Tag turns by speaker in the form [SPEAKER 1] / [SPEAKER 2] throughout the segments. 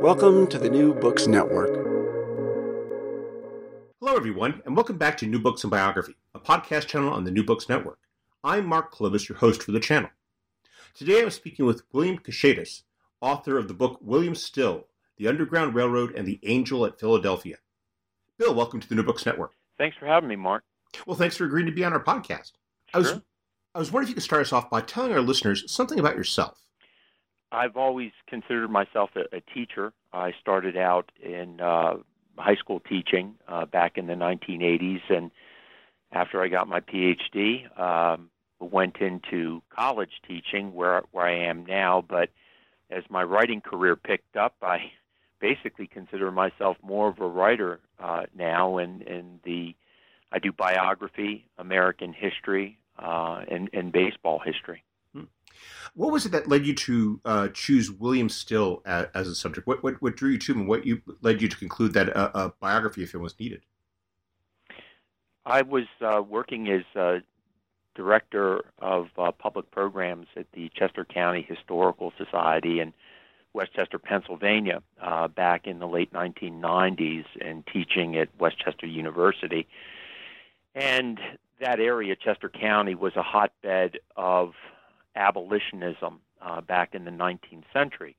[SPEAKER 1] Welcome to the New Books Network.
[SPEAKER 2] Hello, everyone, and welcome back to New Books and Biography, a podcast channel on the New Books Network. I'm Mark Clovis, your host for the channel. Today I'm speaking with William Kashatus, author of the book William Still, The Underground Railroad and the Angel at Philadelphia. Bill, welcome to the New Books Network.
[SPEAKER 3] Thanks for having me, Mark.
[SPEAKER 2] Well, thanks for agreeing to be on our podcast.
[SPEAKER 3] Sure.
[SPEAKER 2] I was I was wondering if you could start us off by telling our listeners something about yourself.
[SPEAKER 3] I've always considered myself a, a teacher. I started out in uh, high school teaching uh, back in the 1980s, and after I got my PhD, um, went into college teaching, where where I am now. But as my writing career picked up, I basically consider myself more of a writer uh, now, and and the I do biography, American history, uh, and and baseball history.
[SPEAKER 2] What was it that led you to uh, choose William Still as, as, a subject? What, what what drew you to him, what you led you to conclude that a, a biography of him was needed?
[SPEAKER 3] I was uh, working as uh, director of uh, public programs at the Chester County Historical Society in West Chester, Pennsylvania, uh, back in the late 1990s, and teaching at West Chester University. And that area, Chester County, was a hotbed of abolitionism uh, back in the 19th century.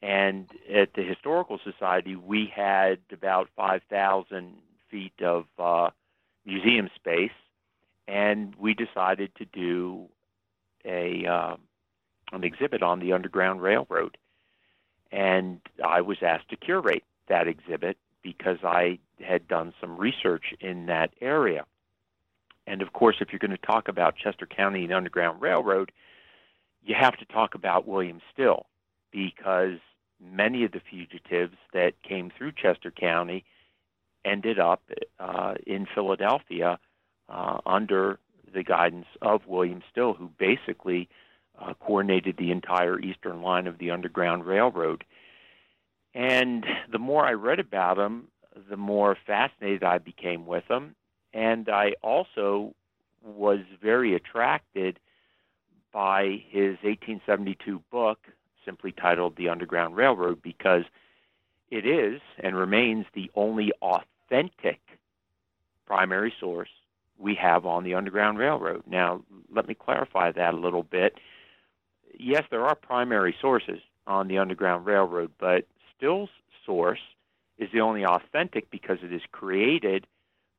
[SPEAKER 3] And at the Historical Society, we had about 5,000 feet of uh, museum space, and we decided to do a uh, an exhibit on the Underground Railroad. And I was asked to curate that exhibit because I had done some research in that area. And of course, if you're going to talk about Chester County and Underground Railroad, you have to talk about William Still because many of the fugitives that came through Chester County ended up uh, in Philadelphia uh, under the guidance of William Still, who basically uh, coordinated the entire eastern line of the Underground Railroad. And the more I read about him, the more fascinated I became with him. And I also was very attracted by his 1872 book, simply titled The Underground Railroad, because it is and remains the only authentic primary source we have on the Underground Railroad. Now, let me clarify that a little bit. Yes, there are primary sources on the Underground Railroad, but Still's source is the only authentic because it is created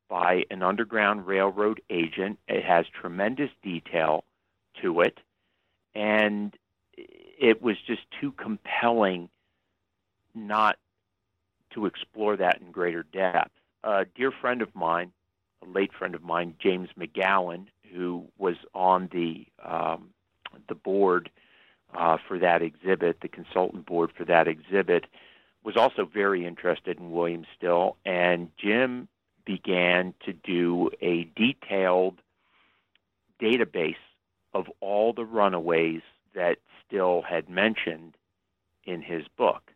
[SPEAKER 3] by an Underground Railroad agent. It has tremendous detail to it, and it was just too compelling not to explore that in greater depth. A dear friend of mine, a late friend of mine, James McGowan, who was on the um, the board uh, for that exhibit, the consultant board for that exhibit, was also very interested in William Still, and Jim began to do a detailed database of all the runaways that Still had mentioned in his book.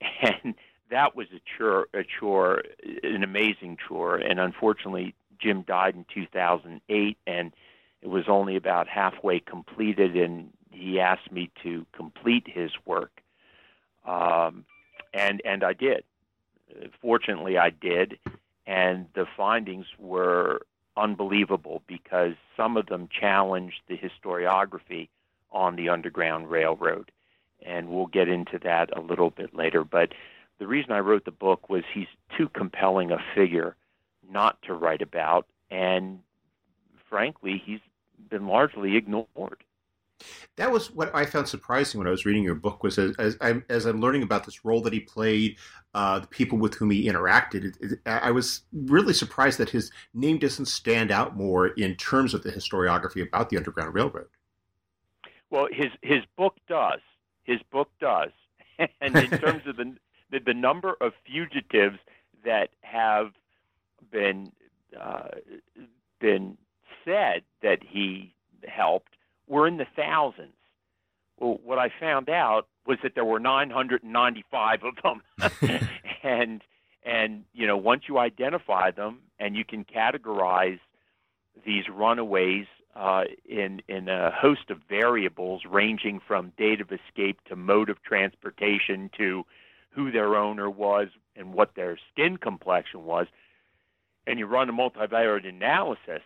[SPEAKER 3] And that was a chore, a chore, an amazing chore. And unfortunately, Jim died in 2008, and it was only about halfway completed. And he asked me to complete his work, um, and and I did. Fortunately, I did, and the findings were unbelievable because some of them challenged the historiography on the Underground Railroad. and we'll get into that a little bit later. But the reason I wrote the book was he's too compelling a figure not to write about, and frankly, he's been largely ignored.
[SPEAKER 2] That was what I found surprising when I was reading your book. Was as, as I'm as I'm learning about this role that he played, uh, the people with whom he interacted. It, it, I was really surprised that his name doesn't stand out more in terms of the historiography about the Underground Railroad.
[SPEAKER 3] Well, his his book does. His book does, and in terms of the, the the number of fugitives that have been uh, been said that he helped were in the thousands. Well, what I found out was that there were 995 of them, and and you know once you identify them and you can categorize these runaways uh, in in a host of variables ranging from date of escape to mode of transportation to who their owner was and what their skin complexion was, and you run a multivariate analysis,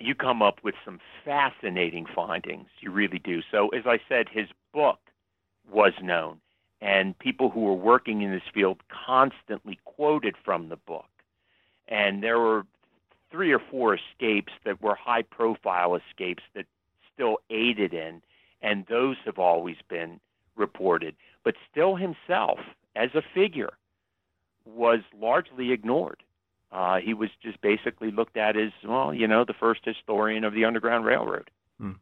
[SPEAKER 3] you come up with some fascinating findings. You really do. So, as I said, his book was known, and people who were working in this field constantly quoted from the book. And there were three or four escapes that were high profile escapes that Still aided in, and those have always been reported. But Still, himself, as a figure, was largely ignored. Uh, he was just basically looked at as, well, you know, the first historian of the Underground Railroad. Hmm.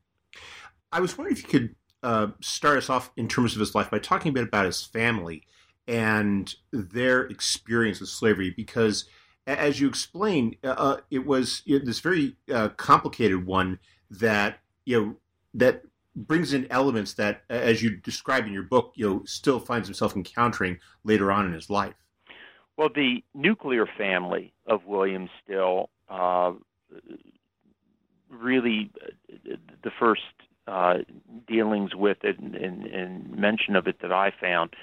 [SPEAKER 2] I was wondering if you could uh, start us off in terms of his life by talking a bit about his family and their experience with slavery, because as you explained, uh, uh it was this very uh, complicated one that you know that brings in elements that, as you describe in your book, you know, Still finds himself encountering later on in his life.
[SPEAKER 3] Well, the nuclear family of William Still uh, really the first uh, dealings with it and, and, and, mention of it that I found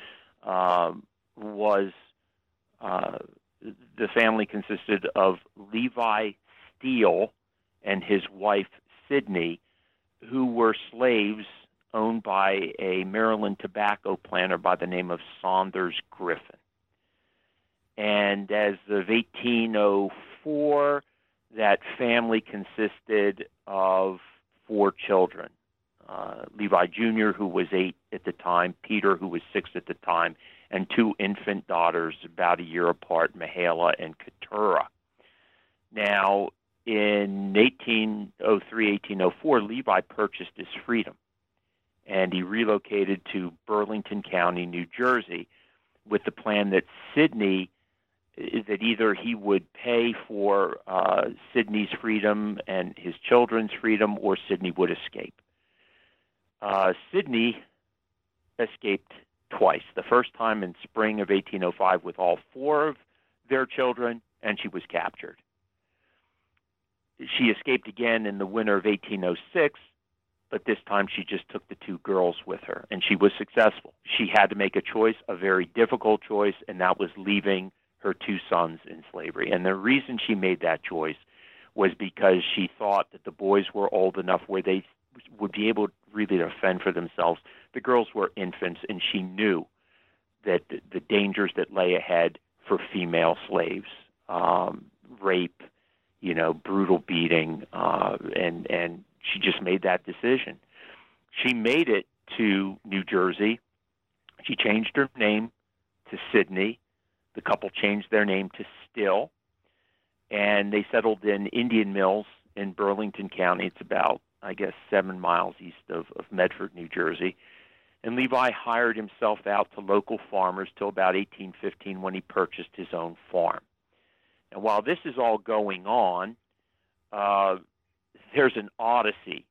[SPEAKER 3] uh, was uh, the family consisted of Levi Steel and his wife Sidney, who were slaves owned by a Maryland tobacco planter by the name of Saunders Griffin and as of 1804, that family consisted of four children uh, Levi Jr., who was eight at the time, Peter, who was six at the time, and two infant daughters about a year apart, Mahala and Keturah. Now, in 1803, 1804, Levi purchased his freedom and he relocated to Burlington County, New Jersey, with the plan that Sidney that either he would pay for uh, Sidney's freedom and his children's freedom, or Sidney would escape. Uh, Sidney escaped twice. The first time in spring of 1805 with all four of their children, and she was captured. She escaped again in the winter of 1806, but this time she just took the two girls with her, and she was successful. She had to make a choice, a very difficult choice, and that was leaving her two sons in slavery. And the reason she made that choice was because she thought that the boys were old enough where they would be able really to fend for themselves. The girls were infants, and she knew that the, the dangers that lay ahead for female slaves, um, rape, you know, brutal beating, uh, and and she just made that decision. She made it to New Jersey. She changed her name to Sidney. The couple changed their name to Still, and they settled in Indian Mills in Burlington County. It's about, I guess, seven miles east of, of Medford, New Jersey. And Levi hired himself out to local farmers till about 1815 when he purchased his own farm. And while this is all going on, uh, there's an odyssey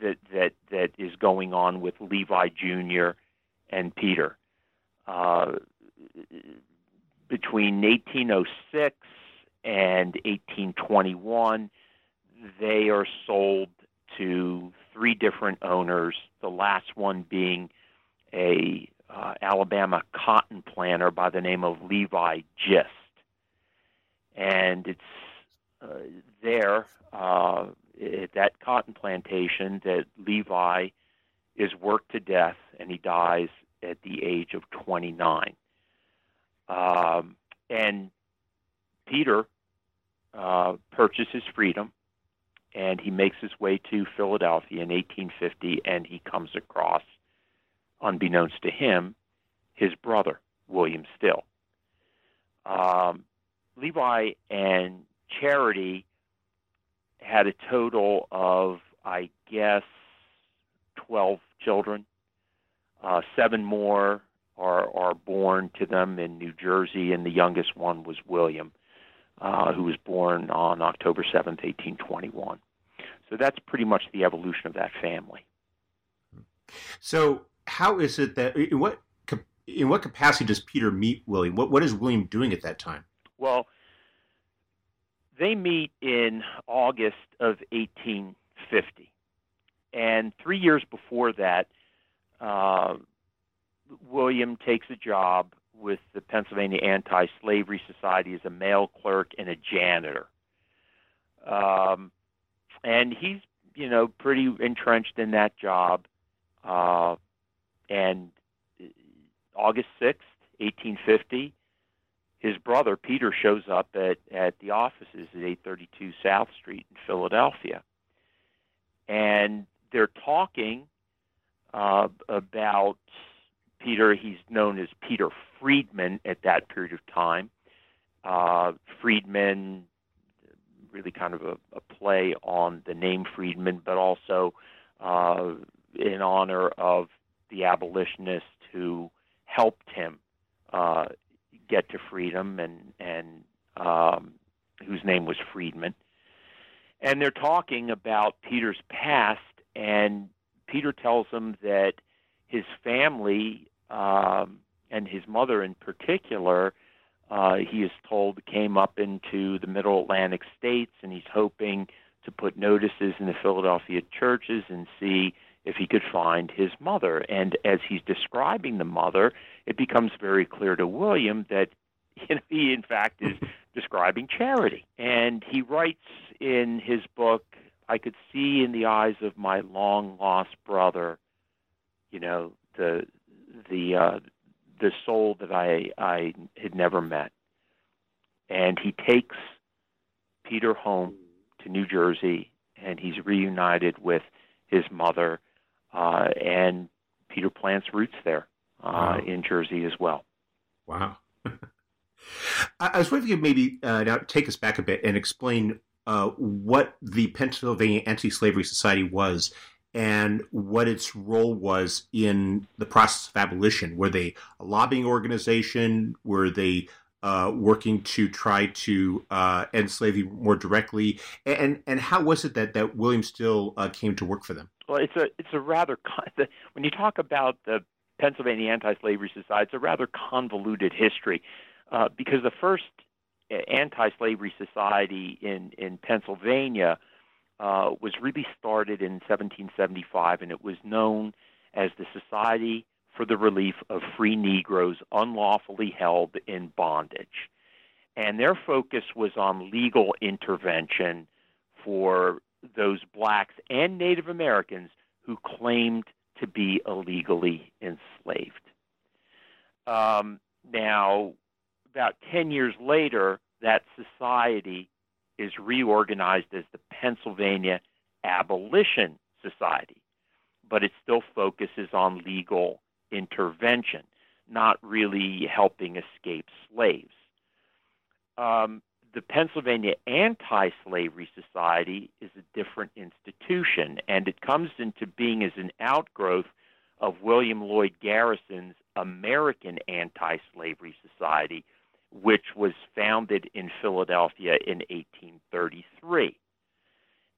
[SPEAKER 3] that that that is going on with Levi Jr. and Peter. Uh, between 1806 and 1821, they are sold to three different owners. The last one being a uh, Alabama cotton planter by the name of Levi Gist, and it's uh, there uh, at that cotton plantation that Levi is worked to death, and he dies at the age of 29. Um, and Peter uh, purchases freedom, and he makes his way to Philadelphia in 1850, and he comes across, unbeknownst to him, his brother, William Still. Um, Levi and Charity had a total of, I guess, 12 children. Uh, seven more are, are born to them in New Jersey, and the youngest one was William, uh, who was born on October 7th, 1821. So that's pretty much the evolution of that family.
[SPEAKER 2] So, how is it that in what in what capacity does Peter meet William? What what is William doing at that time?
[SPEAKER 3] Well, they meet in August of 1850. And three years before that, uh, William takes a job with the Pennsylvania Anti Slavery Society as a mail clerk and a janitor. Um, and he's, you know, pretty entrenched in that job. Uh, and August 6th, 1850, his brother Peter shows up at, at the offices at 832 South Street in Philadelphia. And they're talking uh, about Peter. He's known as Peter Friedman at that period of time. Uh, Friedman, really kind of a, a, play on the name Freedman, but also uh, in honor of the abolitionist who helped him uh, get to freedom and and um, whose name was Friedman. And they're talking about Peter's past, and Peter tells them that his family um, and his mother in particular, uh, he is told came up into the Middle Atlantic states, and he's hoping to put notices in the Philadelphia churches and see if he could find his mother. And as he's describing the mother, it becomes very clear to William that you know, he, in fact, is describing charity. And he writes in his book, I could see in the eyes of my long lost brother, you know, the the uh, the soul that I I had never met. And he takes Peter home to New Jersey, and he's reunited with his mother, uh, and Peter plants roots there uh, wow. in Jersey as well.
[SPEAKER 2] Wow. I was wondering if you could maybe uh, now take us back a bit and explain uh, what the Pennsylvania Anti-Slavery Society was and what its role was in the process of abolition. Were they a lobbying organization? Were they uh, working to try to uh, end slavery more directly? And and how was it that that William Still uh, came to work for them?
[SPEAKER 3] Well, it's a it's a rather when you talk about the Pennsylvania Anti-Slavery Society, it's a rather convoluted history uh, because the first anti-slavery society in in Pennsylvania uh, was really started in 1775, and it was known as the Society for the Relief of Free Negroes Unlawfully Held in Bondage. And their focus was on legal intervention for those blacks and Native Americans who claimed to be illegally enslaved. Um, now, about 10 years later, that society is reorganized as the Pennsylvania Abolition Society, but it still focuses on legal intervention, not really helping escape slaves. Um, the Pennsylvania Anti Slavery Society is a different institution, and it comes into being as an outgrowth of William Lloyd Garrison's American Anti Slavery Society, which was founded in Philadelphia in 1833.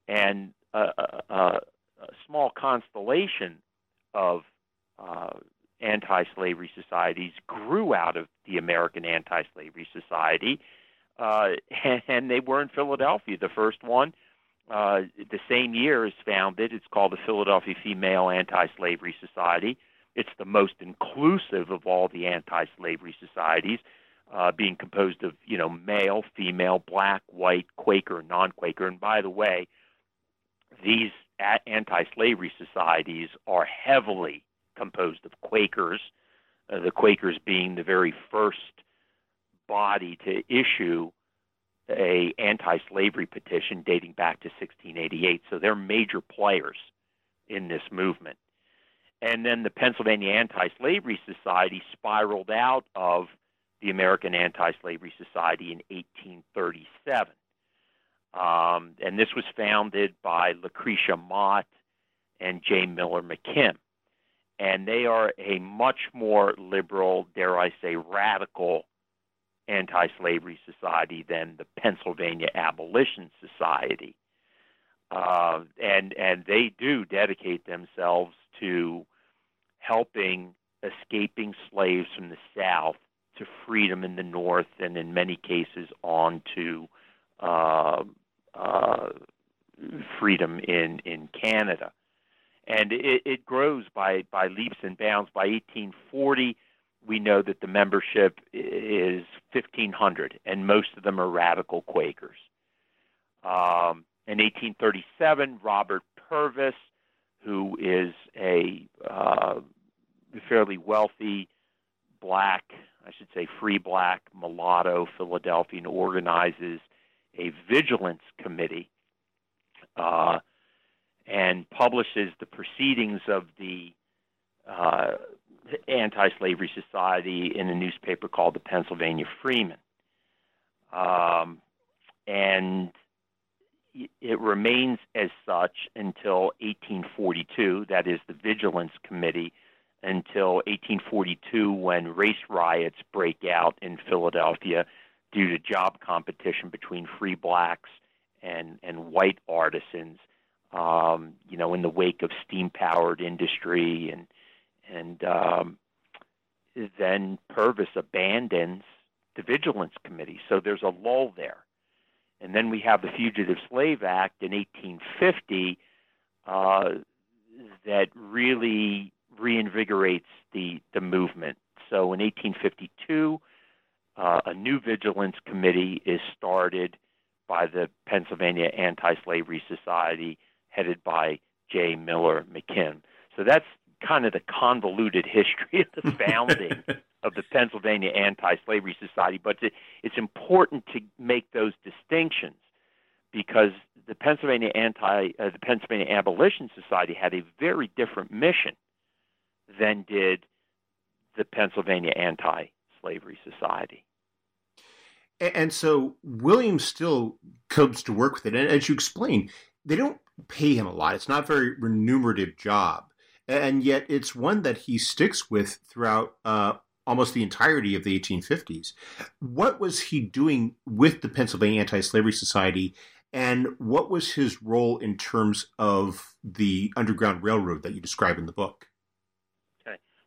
[SPEAKER 3] And a, a, a small constellation of uh, anti slavery societies grew out of the American Anti Slavery Society, uh, and, and, they were in Philadelphia. The first one, uh, the same year, is founded. It's called the Philadelphia Female Anti Slavery Society. It's the most inclusive of all the anti slavery societies uh, being composed of you know male, female, black, white, Quaker, non-Quaker. And by the way, these anti-slavery societies are heavily composed of Quakers. Uh, the Quakers being the very first body to issue a anti-slavery petition dating back to 1688. So they're major players in this movement. And then the Pennsylvania Anti-Slavery Society spiraled out of the American Anti-Slavery Society in 1837. Um, and this was founded by Lucretia Mott and J. Miller McKim. And they are a much more liberal, dare I say, radical anti-slavery society than the Pennsylvania Abolition Society, uh, and and they do dedicate themselves to helping escaping slaves from the South to freedom in the North, and in many cases on to uh, uh, freedom in in Canada. And it, it grows by by leaps and bounds. By 1840 we know that the membership is 1,500, and most of them are radical Quakers. Um, in 1837, Robert Purvis, who is a uh, fairly wealthy black, I should say free black mulatto Philadelphian, organizes a vigilance committee uh, and publishes the proceedings of the uh, anti-slavery society in a newspaper called the Pennsylvania Freeman, um, and it remains as such until 1842. That is the Vigilance Committee until 1842, when race riots break out in Philadelphia due to job competition between free blacks and and white artisans. Um, you know, in the wake of steam-powered industry and and um, then Purvis abandons the Vigilance Committee. So there's a lull there. And then we have the Fugitive Slave Act in 1850 uh, that really reinvigorates the, the movement. So in 1852, uh, a new vigilance committee is started by the Pennsylvania Anti Slavery Society, headed by J. Miller McKim. So that's kind of the convoluted history of the founding of the Pennsylvania Anti-Slavery Society, but it's important to make those distinctions because the Pennsylvania Anti uh, the Pennsylvania Abolition Society had a very different mission than did the Pennsylvania Anti-Slavery Society.
[SPEAKER 2] And so William Still comes to work with it. And as you explain, they don't pay him a lot. It's not a very remunerative job and yet it's one that he sticks with throughout uh, almost the entirety of the 1850s. What was he doing with the Pennsylvania Anti-Slavery Society, and what was his role in terms of the Underground Railroad that you describe in the book?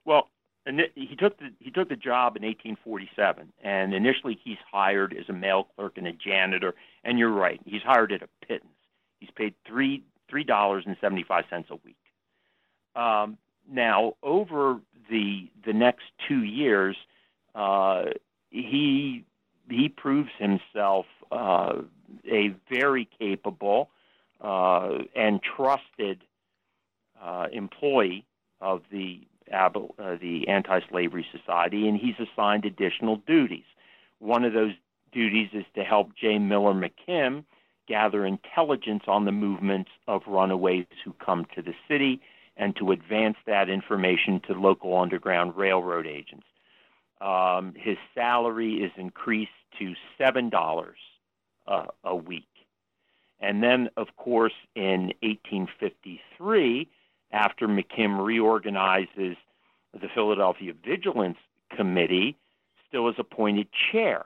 [SPEAKER 3] Well, and he took the he took the job in 1847, and initially he's hired as a mail clerk and a janitor. And you're right, he's hired at a pittance. He's paid three three dollars and seventy five cents a week. Um, now, over the the next two years, uh, he he proves himself uh, a very capable uh, and trusted uh, employee of the uh, the Anti-Slavery Society, and he's assigned additional duties. One of those duties is to help J. Miller McKim gather intelligence on the movements of runaways who come to the city and to advance that information to local Underground Railroad agents. Um, his salary is increased to $7 uh, a week. And then, of course, in 1853, after McKim reorganizes the Philadelphia Vigilance Committee, Still is appointed chair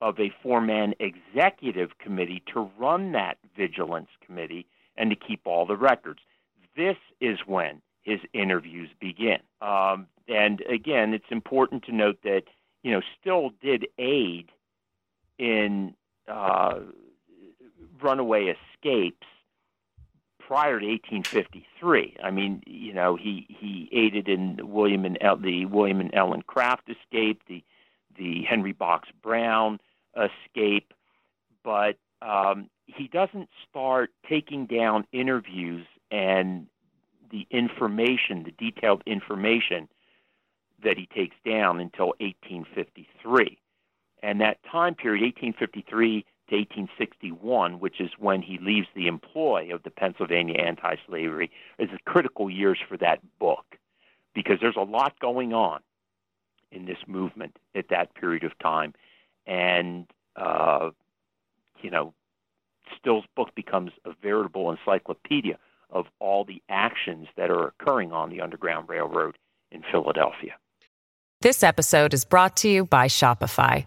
[SPEAKER 3] of a four man executive committee to run that vigilance committee and to keep all the records this is when his interviews begin. Um, and again, it's important to note that you know Still did aid in uh, runaway escapes prior to 1853. I mean, you know, he he aided in William and El- the William and Ellen Craft escape, the the Henry Box Brown escape, but um, he doesn't start taking down interviews and the information, the detailed information that he takes down until 1853. And that time period, 1853 to 1861, which is when he leaves the employ of the Pennsylvania anti slavery, is critical years for that book because there's a lot going on in this movement at that period of time. And, uh, you know, Still's book becomes a veritable encyclopedia of all the actions that are occurring on the Underground Railroad in Philadelphia.
[SPEAKER 4] This episode is brought to you by Shopify.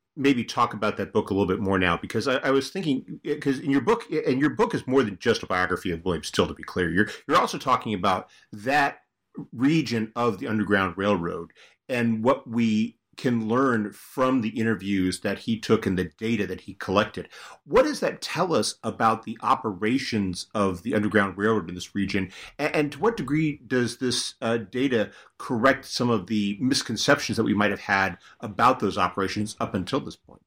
[SPEAKER 2] maybe talk about that book a little bit more now because I, I was thinking eh, because in your book eh, and your book is more than just a biography of William Still to be clear. You're you're also talking about that region of the Underground Railroad and what we can learn from the interviews that he took and the data that he collected. What does that tell us about the operations of the Underground Railroad in this region? And, and to what degree does this uh, data correct some of the misconceptions that we might have had about those operations up until this point?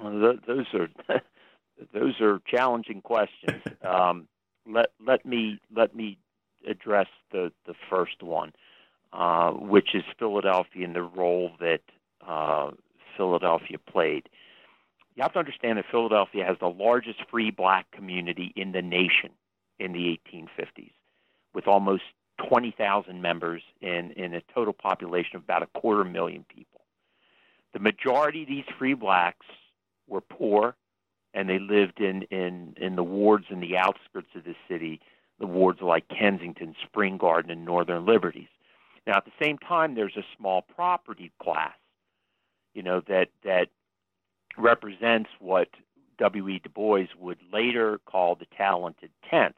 [SPEAKER 3] Well, those are those are challenging questions. Um, let let me let me address the the first one. Uh, which is Philadelphia and the role that uh, Philadelphia played. You have to understand that Philadelphia has the largest free black community in the nation in the 1850s, with almost 20,000 members in, in a total population of about a quarter million people. The majority of these free blacks were poor, and they lived in, in, in the wards in the outskirts of the city, the wards like Kensington, Spring Garden, and Northern Liberties. Now, at the same time, there's a small property class, you know, that that represents what W.E. Du Bois would later call the talented tenth,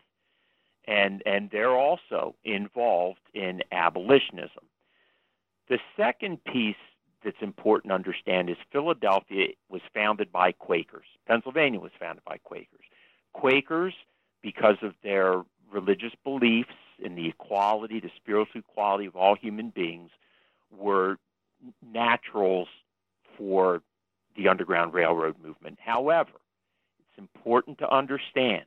[SPEAKER 3] and and they're also involved in abolitionism. The second piece that's important to understand is Philadelphia was founded by Quakers. Pennsylvania was founded by Quakers. Quakers, because of their religious beliefs in the equality, the spiritual equality of all human beings were naturals for the Underground Railroad movement. However, it's important to understand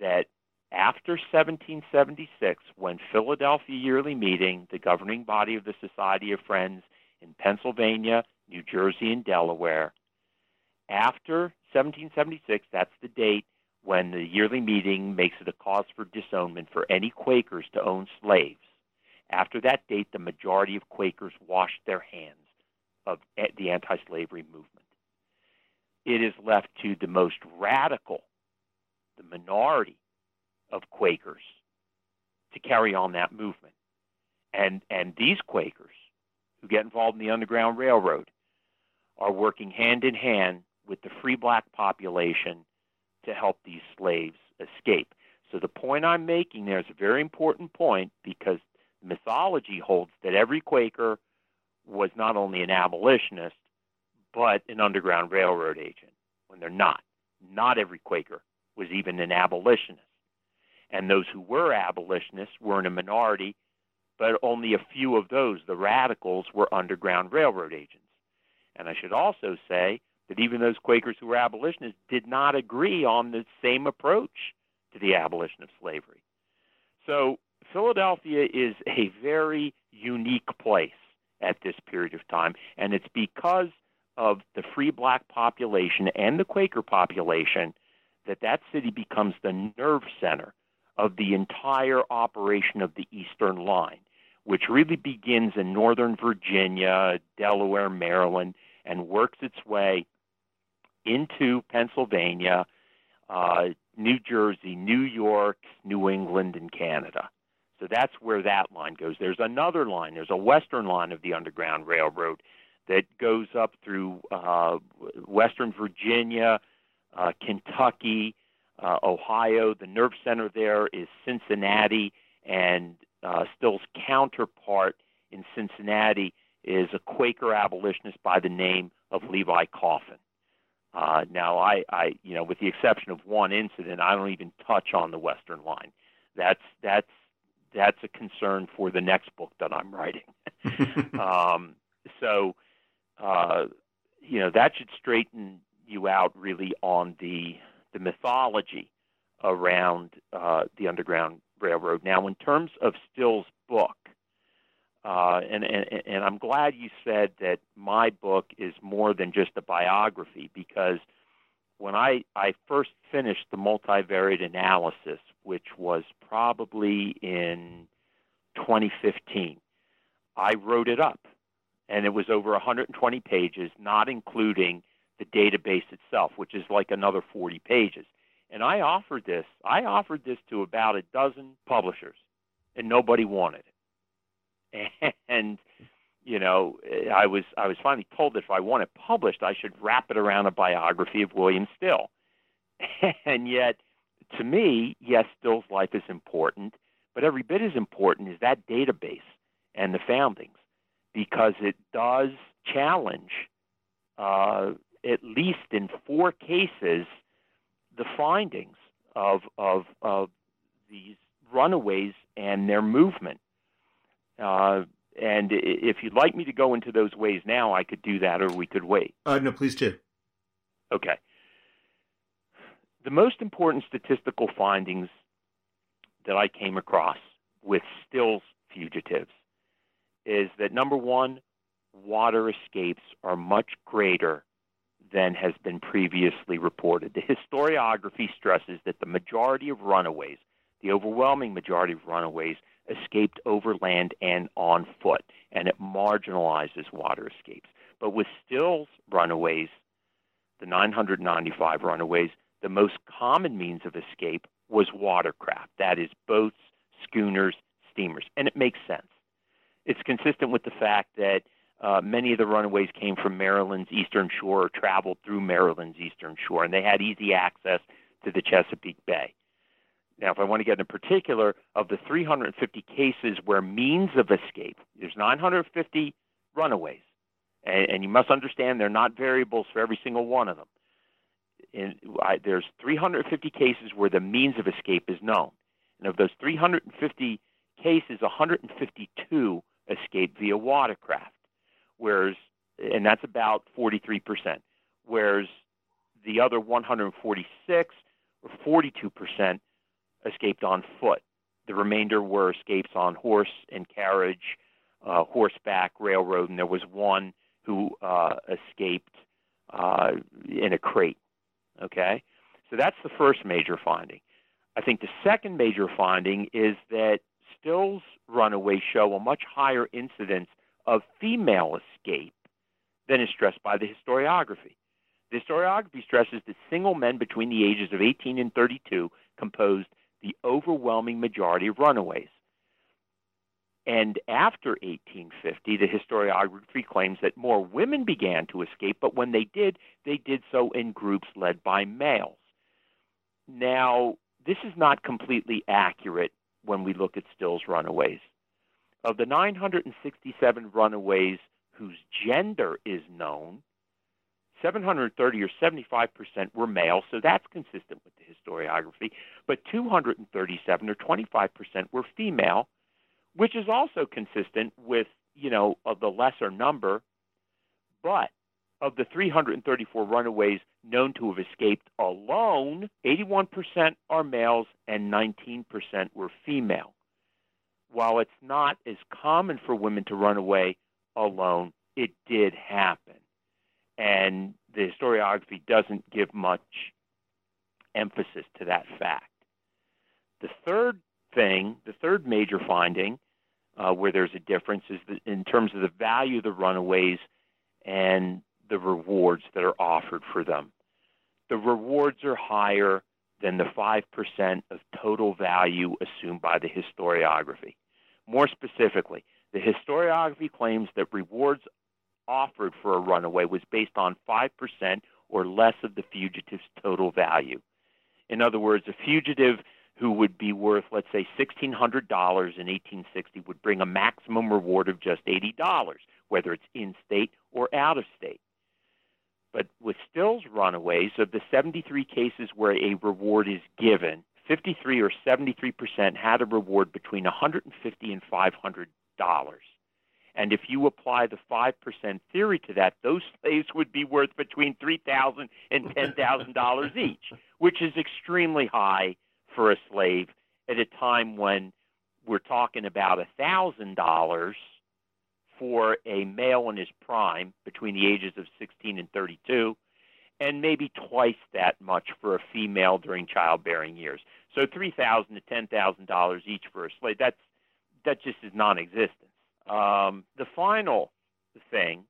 [SPEAKER 3] that after 1776, when Philadelphia Yearly Meeting, the governing body of the Society of Friends in Pennsylvania, New Jersey, and Delaware, after 1776, that's the date when the yearly meeting makes it a cause for disownment for any Quakers to own slaves. After that date, the majority of Quakers washed their hands of the anti slavery movement. It is left to the most radical, the minority of Quakers, to carry on that movement. And, and these Quakers who get involved in the Underground Railroad are working hand in hand with the free black population to help these slaves escape. So the point I'm making there is a very important point because mythology holds that every Quaker was not only an abolitionist, but an Underground Railroad agent, when they're not. Not every Quaker was even an abolitionist. And those who were abolitionists were in a minority, but only a few of those, the radicals, were Underground Railroad agents. And I should also say that even those Quakers who were abolitionists did not agree on the same approach to the abolition of slavery. So Philadelphia is a very unique place at this period of time, and it's because of the free black population and the Quaker population that that city becomes the nerve center of the entire operation of the Eastern Line, which really begins in northern Virginia, Delaware, Maryland, and works its way into Pennsylvania, uh, New Jersey, New York, New England, and Canada. So that's where that line goes. There's another line. There's a western line of the Underground Railroad that goes up through uh, Western Virginia, uh, Kentucky, uh, Ohio. The nerve center there is Cincinnati and uh, Still's counterpart in Cincinnati is a Quaker abolitionist by the name of Levi Coffin. Uh, now, I, I, you know, with the exception of one incident, I don't even touch on the Western line. That's that's that's a concern for the next book that I'm writing. um, so, uh, you know, that should straighten you out really on the the mythology around uh, the Underground Railroad. Now, in terms of Still's book, uh, and, and, and I'm glad you said that my book is more than just a biography because when I, I first finished the multivariate analysis, which was probably in 2015, I wrote it up. And it was over 120 pages, not including the database itself, which is like another 40 pages. And I offered this, I offered this to about a dozen publishers, and nobody wanted it. And you know, I was I was finally told that if I want it published, I should wrap it around a biography of William Still. and yet, to me, yes, Still's life is important, but every bit as important is that database and the foundings, because it does challenge, uh, at least in four cases, the findings of of of these runaways and their movement. Uh, and if you'd like me to go into those ways now, I could do that, or we could wait.
[SPEAKER 2] Uh, no, please do.
[SPEAKER 3] Okay. The most important statistical findings that I came across with Still's fugitives is that number one, water escapes are much greater than has been previously reported. The historiography stresses that the majority of runaways, the overwhelming majority of runaways, escaped overland and on foot, and it marginalizes water escapes. But with Still's runaways, the 995 runaways, the most common means of escape was watercraft. That is, boats, schooners, steamers. And it makes sense. It's consistent with the fact that uh, many of the runaways came from Maryland's eastern shore or traveled through Maryland's eastern shore, and they had easy access to the Chesapeake Bay. Now, if I want to get into particular, of the 350 cases where means of escape, there's 950 runaways, and, and you must understand they're not variables for every single one of them. In, I, there's 350 cases where the means of escape is known, and of those 350 cases, 152 escaped via watercraft whereas and that's about 43%, whereas the other 146 or 42% escaped on foot. The remainder were escapes on horse and carriage, uh, horseback, railroad, and there was one who uh, escaped uh, in a crate. Okay, so that's the first major finding. I think the second major finding is that Still's runaways show a much higher incidence of female escape than is stressed by the historiography. The historiography stresses that single men between the ages of 18 and 32 composed the overwhelming majority of runaways. And after 1850, the historiography claims that more women began to escape, but when they did, they did so in groups led by males. Now, this is not completely accurate when we look at Still's runaways. Of the 967 runaways whose gender is known, 730 or 75 percent were male, so that's consistent with the historiography. But 237 or 25 percent were female, which is also consistent with you know of the lesser number. But of the 334 runaways known to have escaped alone, 81 percent are males and 19 percent were female while it's not as common for women to run away alone, it did happen. And the historiography doesn't give much emphasis to that fact. The third thing, the third major finding uh, where there's a difference is in terms of the value of the runaways and the rewards that are offered for them. The rewards are higher than the 5% of total value assumed by the historiography. More specifically, the historiography claims that rewards offered for a runaway was based on 5% or less of the fugitive's total value. In other words, a fugitive who would be worth, let's say, $1,600 in 1860 would bring a maximum reward of just $80, whether it's in state or out of state. But with Still's runaways, of the 73 cases where a reward is given, 53 or 73 percent had a reward between $150 and 500 dollars. And if you apply the 5% theory to that, those slaves would be worth between $3,000 and $10,000 each, which is extremely high for a slave at a time when we're talking about $1,000 for a male in his prime between the ages of 16 and 32 and maybe twice that much for a female during childbearing years. So $3,000 to $10,000 each for a slave that's that just is non-existent. Um, the final thing,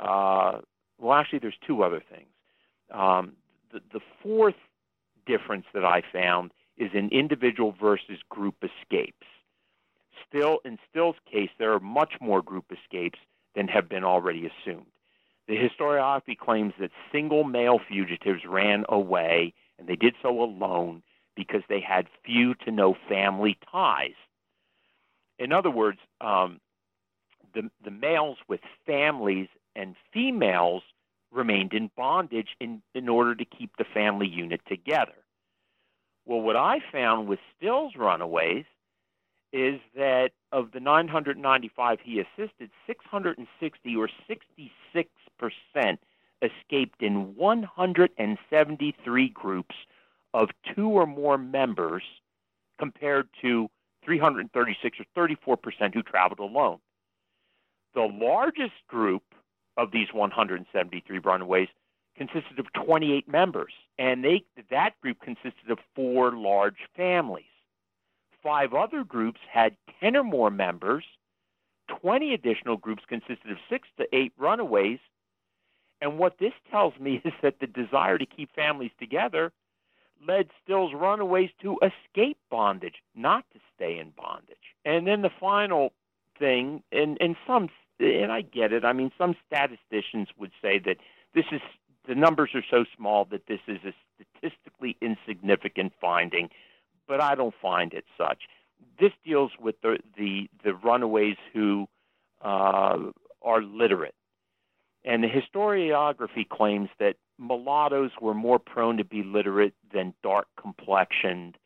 [SPEAKER 3] uh, well, actually, there's two other things. Um, the, the fourth difference that I found is in individual versus group escapes. Still, in Still's case, there are much more group escapes than have been already assumed. The historiography claims that single male fugitives ran away, and they did so alone because they had few to no family ties. In other words, um, the, the males with families and females remained in bondage in, in order to keep the family unit together. Well, what I found with Still's runaways is that of the 995 he assisted, 660 or 66 percent escaped in 173 groups of two or more members, compared to 336 or 34 percent who traveled alone. The largest group of these 173 runaways consisted of 28 members, and they, that group consisted of four large families. Five other groups had 10 or more members. 20 additional groups consisted of six to eight runaways. And what this tells me is that the desire to keep families together led Still's runaways to escape bondage, not to stay in bondage. And then the final thing, and, and some, and I get it, I mean, some statisticians would say that this is, the numbers are so small that this is a statistically insignificant finding, but I don't find it such. This deals with the, the, the runaways who uh, are literate. And the historiography claims that mulattoes were more prone to be literate than dark complexioned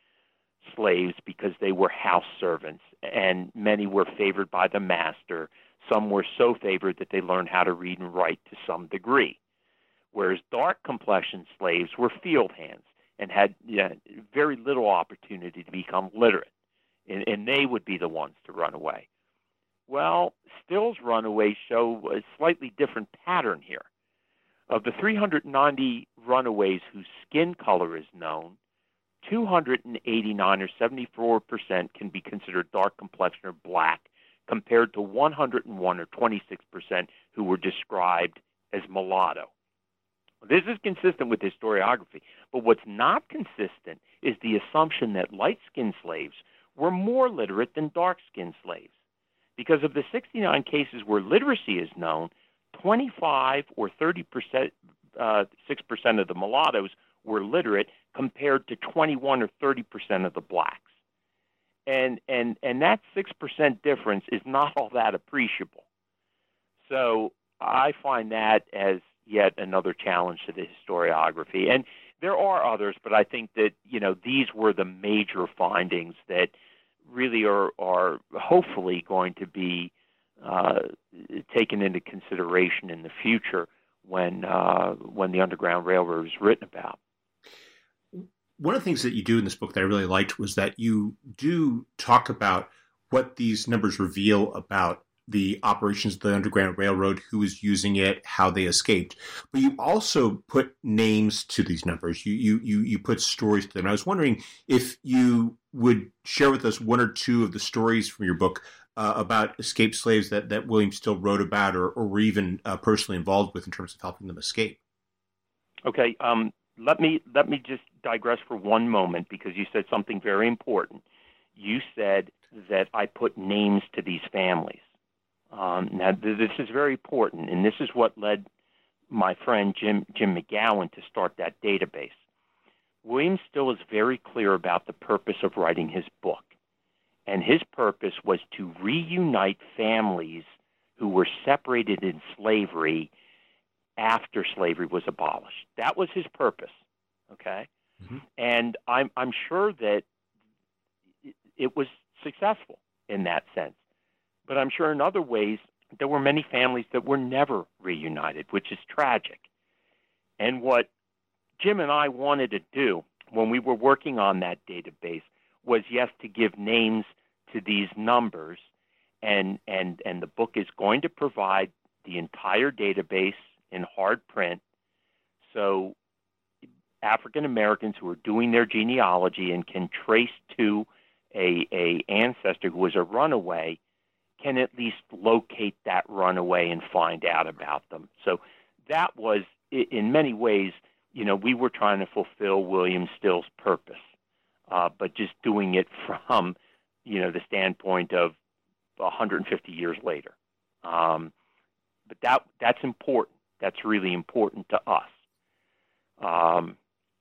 [SPEAKER 3] slaves because they were house servants, and many were favored by the master. Some were so favored that they learned how to read and write to some degree. Whereas dark complexioned slaves were field hands and had you know, very little opportunity to become literate, and, and they would be the ones to run away. Well, Still's runaways show a slightly different pattern here. Of the 390 runaways whose skin color is known, 289 or 74 percent can be considered dark complexion or black, compared to 101 or 26 percent who were described as mulatto. This is consistent with historiography, but what's not consistent is the assumption that light skinned slaves were more literate than dark skinned slaves. Because of the 69 cases where literacy is known, 25 or 30 percent, uh, 6 percent of the mulattoes were literate, compared to 21 or 30 percent of the blacks. And and and that six percent difference is not all that appreciable. So I find that as yet another challenge to the historiography. And there are others, but I think that you know these were the major findings that really are are hopefully going to be uh, taken into consideration in the future when uh, when the Underground Railroad is written about.
[SPEAKER 2] One of the things that you do in this book that I really liked was that you do talk about what these numbers reveal about the operations of the Underground Railroad, who was using it, how they escaped. But you also put names to these numbers. You you you you put stories to them. I was wondering if you would share with us one or two of the stories from your book uh, about escaped slaves that, that William Still wrote about or, or were even uh, personally involved with in terms of helping them escape.
[SPEAKER 3] Okay, um, let me let me just digress for one moment because you said something very important. You said that I put names to these families. Um, now, th- this is very important, and this is what led my friend Jim Jim McGowan to start that database. William Still is very clear about the purpose of writing his book. And his purpose was to reunite families who were separated in slavery after slavery was abolished. That was his purpose. Okay? Mm-hmm. And I'm, I'm sure that it was successful in that sense. But I'm sure in other ways, there were many families that were never reunited, which is tragic. And what Jim and I wanted to do when we were working on that database was yes to give names to these numbers and and and the book is going to provide the entire database in hard print so African Americans who are doing their genealogy and can trace to a, a ancestor who was a runaway can at least locate that runaway and find out about them. So that was, in many ways, you know, we were trying to fulfill William Still's purpose, uh, but just doing it from, you know, the standpoint of 150 years later. Um, but that that's important. That's really important to us. Um,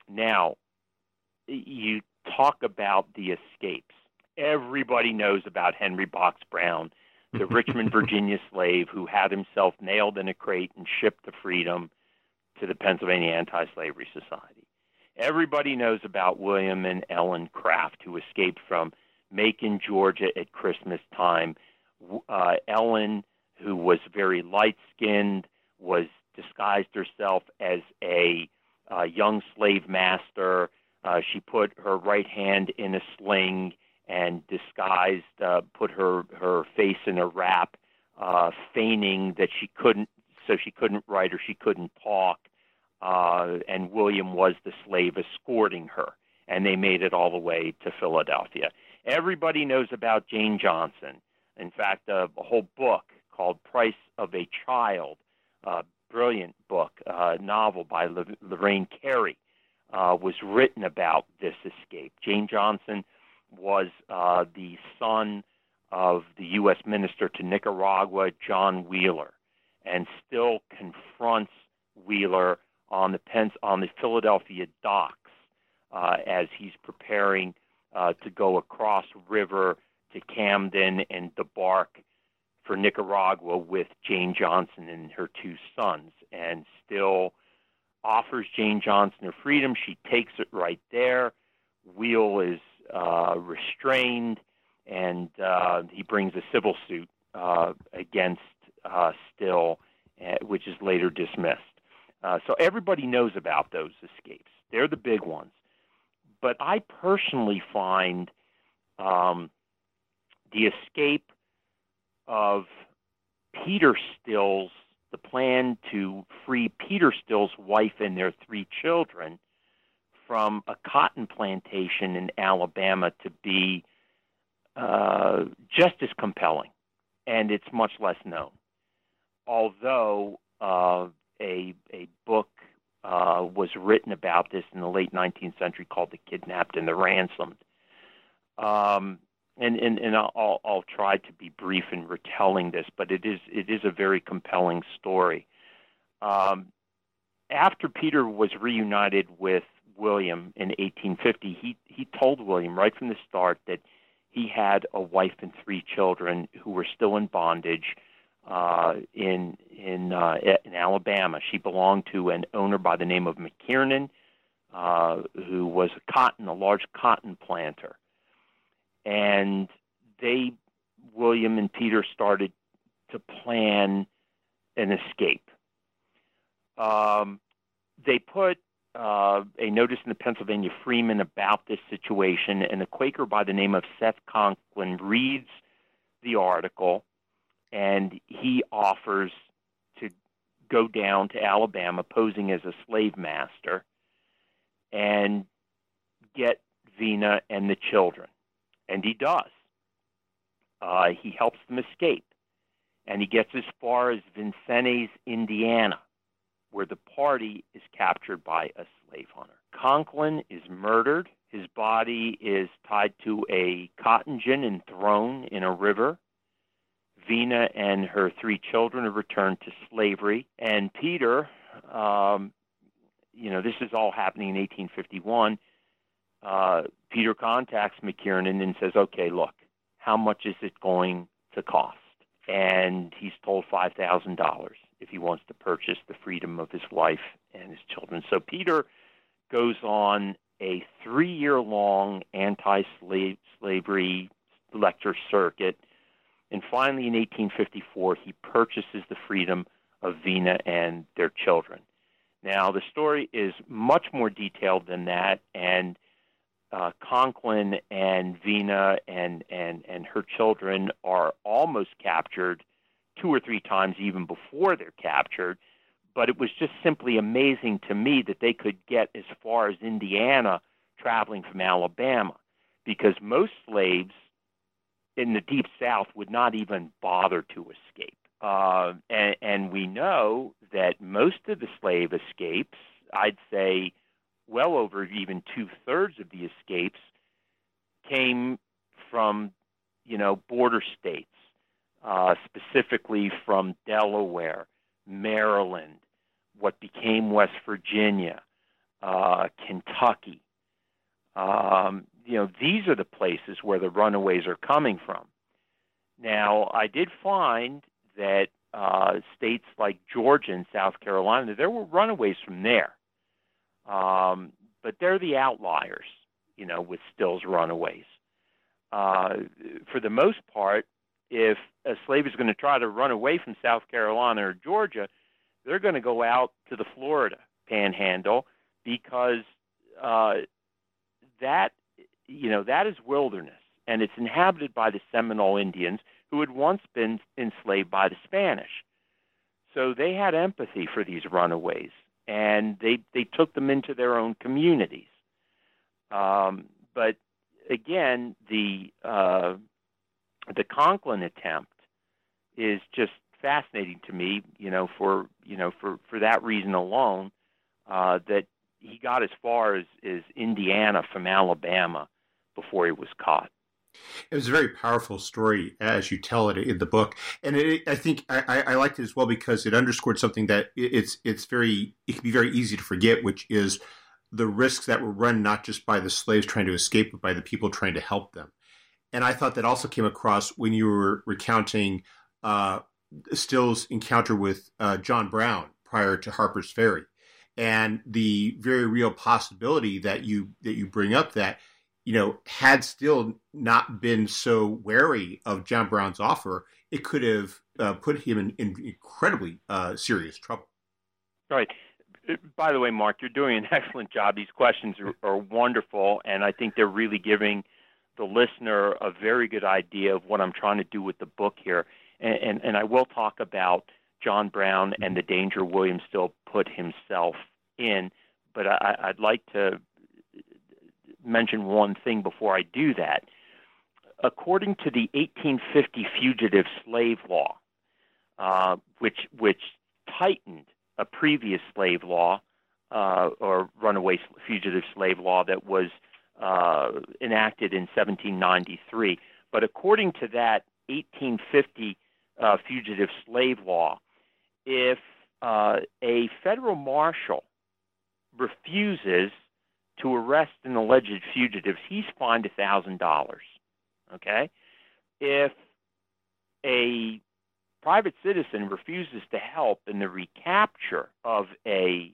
[SPEAKER 3] now, you talk about the escapes. Everybody knows about Henry Box Brown, the Richmond, Virginia slave who had himself nailed in a crate and shipped to freedom to the Pennsylvania Anti Slavery Society. Everybody knows about William and Ellen Craft, who escaped from Macon, Georgia at Christmas time. Uh, Ellen, who was very light skinned, was disguised herself as a uh, young slave master. Uh, she put her right hand in a sling and disguised, uh, put her her face in a wrap, uh, feigning that she couldn't, so she couldn't write or she couldn't talk. Uh, and William was the slave escorting her, and they made it all the way to Philadelphia. Everybody knows about Jane Johnson. In fact, a, a whole book called Price of a Child, a brilliant book, a novel by Lorene Cary, uh, was written about this escape. Jane Johnson was uh, the son of the U.S. Minister to Nicaragua, John Wheeler, and still confronts Wheeler on the Pens- on the Philadelphia docks uh, as he's preparing uh, to go across river to Camden and debark for Nicaragua with Jane Johnson and her two sons, and still offers Jane Johnson her freedom. She takes it right there. Wheel is uh, restrained, and uh, he brings a civil suit uh, against uh, Still, uh, which is later dismissed. Uh, so everybody knows about those escapes. They're the big ones. But I personally find um, the escape of Peter Still's, the plan to free Peter Still's wife and their three children – from a cotton plantation in Alabama to be uh, just as compelling, and it's much less known. Although uh, a a book uh, was written about this in the late 19th century called "The Kidnapped and the Ransomed," um, and and, and I'll, I'll try to be brief in retelling this, but it is it is a very compelling story. Um, after Peter was reunited with William in 1850, he he told William right from the start that he had a wife and three children who were still in bondage uh, in in uh, in Alabama. She belonged to an owner by the name of McKiernan, uh, who was a cotton a large cotton planter, and they William and Peter started to plan an escape. Um, they put uh, a notice in the Pennsylvania Freeman about this situation, and a Quaker by the name of Seth Conklin reads the article, and he offers to go down to Alabama posing as a slave master and get Vina and the children. And he does. Uh, he helps them escape, and he gets as far as Vincennes, Indiana where the party is captured by a slave hunter. Conklin is murdered. His body is tied to a cotton gin and thrown in a river. Vina and her three children are returned to slavery. And Peter, um, you know, this is all happening in 1851. uh, Peter contacts McKiernan and says, "Okay, look, how much is it going to cost?" And he's told five thousand dollars if he wants to purchase the freedom of his wife and his children. So Peter goes on a three-year-long anti-slavery lecture circuit, and finally, in 1854, he purchases the freedom of Vina and their children. Now, the story is much more detailed than that, and uh, Conklin and Vina and, and, and her children are almost captured two or three times even before they're captured. But it was just simply amazing to me that they could get as far as Indiana traveling from Alabama because most slaves in the Deep South would not even bother to escape. Uh, and, and we know that most of the slave escapes, I'd say well over even two thirds of the escapes, came from, you know, border states, uh, specifically from Delaware, Maryland, what became West Virginia, uh, Kentucky. Um, you know, these are the places where the runaways are coming from. Now, I did find that uh, states like Georgia and South Carolina, there were runaways from there. Um, but they're the outliers, you know, with Still's runaways. Uh, for the most part, if a slave is going to try to run away from South Carolina or Georgia, they're going to go out to the Florida panhandle because uh, that, you know, that is wilderness and it's inhabited by the Seminole Indians who had once been enslaved by the Spanish. So they had empathy for these runaways, and they they took them into their own communities. Um, but again, the uh, the Conklin attempt is just fascinating to me. You know, for you know for for that reason alone, uh, that he got as far as, as Indiana from Alabama before he was caught.
[SPEAKER 2] It was a very powerful story as you tell it in the book, and it, I think I, I, liked it as well because it underscored something that it's it's very it can be very easy to forget, which is the risks that were run not just by the slaves trying to escape, but by the people trying to help them. And I thought that also came across when you were recounting uh, Still's encounter with uh, John Brown prior to Harper's Ferry, and the very real possibility that you that you bring up that you know, had Still not been so wary of John Brown's offer, it could have uh, put him in, in incredibly uh, serious trouble.
[SPEAKER 3] Right. By the way, Mark, you're doing an excellent job. These questions are, are wonderful, and I think they're really giving the listener a very good idea of what I'm trying to do with the book here. And, and, and I will talk about John Brown and the danger William Still put himself in, but I, I'd like to mention one thing before I do that. According to the 1850 Fugitive Slave Law, uh, which which tightened a previous slave law uh, or runaway fugitive slave law that was uh, enacted in 1793. But according to that 1850 uh, fugitive slave law, if uh, a federal marshal refuses to arrest an alleged fugitive, he's fined $1,000. Okay? If a private citizen refuses to help in the recapture of a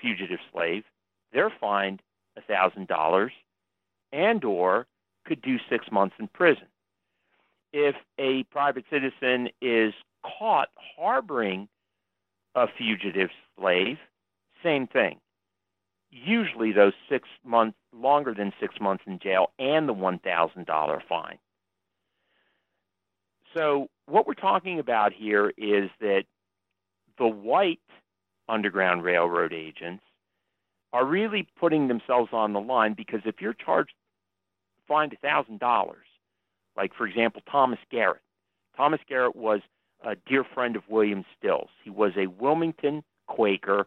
[SPEAKER 3] fugitive slave, they're fined $1,000 and or could do 6 months in prison. If a private citizen is caught harboring a fugitive slave, same thing usually those six months, longer than six months in jail, and the $1,000 fine. So, what we're talking about here is that the white Underground Railroad agents are really putting themselves on the line because if you're charged, fined $1,000, like, for example, Thomas Garrett. Thomas Garrett was a dear friend of William Still's. He was a Wilmington Quaker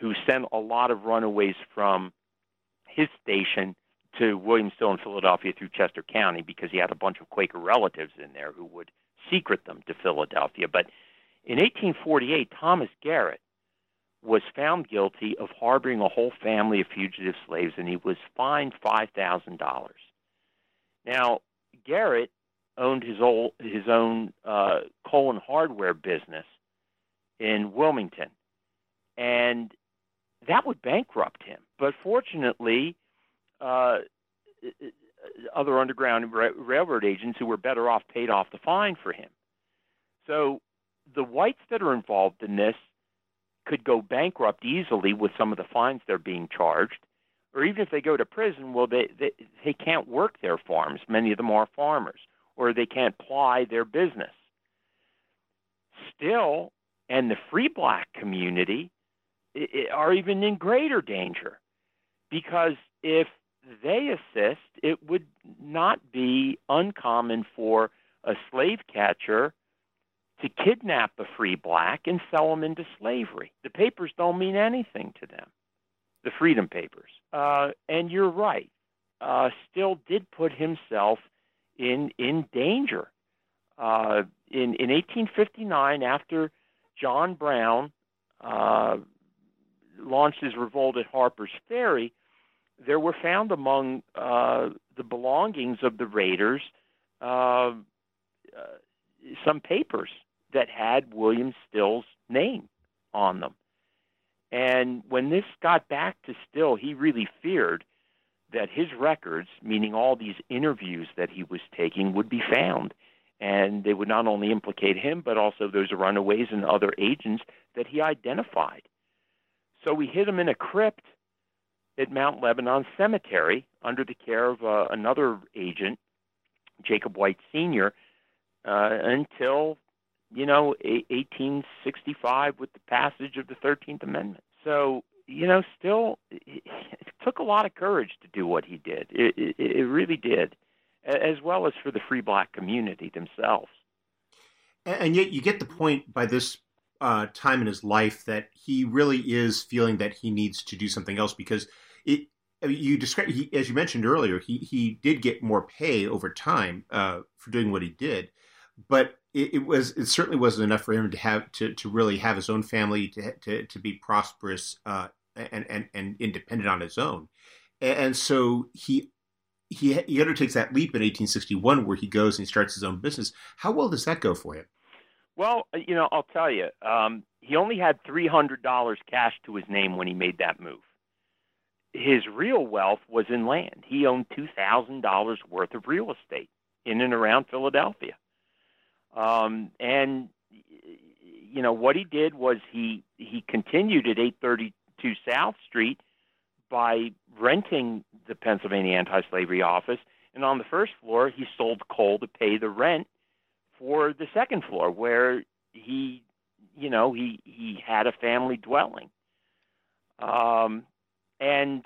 [SPEAKER 3] who sent a lot of runaways from his station to William Still in Philadelphia through Chester County because he had a bunch of Quaker relatives in there who would secret them to Philadelphia. But in 1848, Thomas Garrett was found guilty of harboring a whole family of fugitive slaves, and he was fined five thousand dollars. Now, Garrett owned his old his own uh, coal and hardware business in Wilmington, and that would bankrupt him. But fortunately, uh, other underground ra- railroad agents who were better off paid off the fine for him. So the whites that are involved in this could go bankrupt easily with some of the fines they're being charged, or even if they go to prison, well, they they, they can't work their farms. Many of them are farmers, or they can't ply their business. Still, and the free black community are even in greater danger because if they assist, it would not be uncommon for a slave catcher to kidnap a free black and sell him into slavery. The papers don't mean anything to them, the Freedom Papers. Uh, and you're right. Uh, Still did put himself in in danger. Uh, in in 1859, after John Brown uh, launched his revolt at Harper's Ferry, there were found among uh, the belongings of the raiders uh, uh, some papers that had William Still's name on them. And when this got back to Still, he really feared that his records, meaning all these interviews that he was taking, would be found. And they would not only implicate him, but also those runaways and other agents that he identified. So we hid him in a crypt at Mount Lebanon Cemetery under the care of uh, another agent, Jacob White Sr., uh, until you know 1865 with the passage of the 13th Amendment. So you know, still, it took a lot of courage to do what he did. It, it, it really did, as well as for the free black community themselves.
[SPEAKER 2] And yet, you get the point by this uh, time in his life that he really is feeling that he needs to do something else because it. You described, he, as you mentioned earlier, he he did get more pay over time uh, for doing what he did, but it, it, was it certainly wasn't enough for him to have to, to really have his own family to to, to be prosperous uh, and, and and independent on his own, and so he he he undertakes that leap in 1861 where he goes and he starts his own business. How well does that go for him?
[SPEAKER 3] Well, uh, you know, I'll tell you, um, he only had three hundred dollars cash to his name when he made that move. His real wealth was in land. He owned two thousand dollars worth of real estate in and around Philadelphia, um, and you know what he did was he he continued at eight thirty two South Street by renting the Pennsylvania Anti-Slavery Office, and on the first floor he sold coal to pay the rent for the second floor where he you know he he had a family dwelling. Um and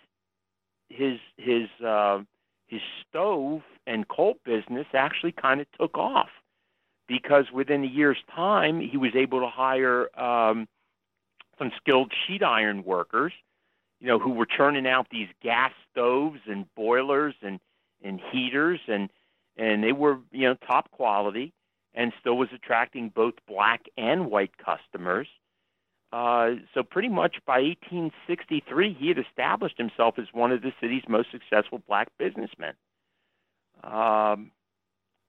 [SPEAKER 3] his his uh his stove and coal business actually kind of took off because within a year's time he was able to hire um some skilled sheet iron workers you know who were churning out these gas stoves and boilers and and heaters and and they were you know top quality and still was attracting both black and white customers. Uh, so pretty much by 1863, he had established himself as one of the city's most successful black businessmen. Um,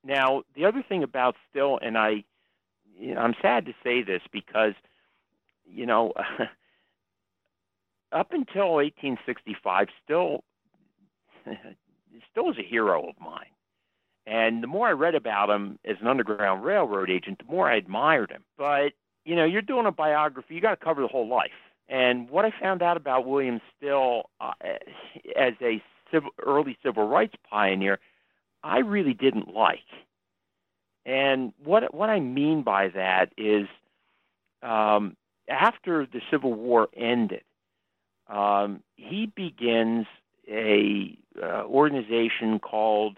[SPEAKER 3] now, the other thing about Still, and I, you know, I'm sad to say this because, you know, up until 1865, Still, Still was a hero of mine. And the more I read about him as an Underground Railroad agent, the more I admired him. But, you know, you're doing a biography, you got to cover the whole life. And what I found out about William Still uh, as a civil, early civil rights pioneer, I really didn't like. And what what I mean by that is, um, after the Civil War ended, um, he begins a uh, organization called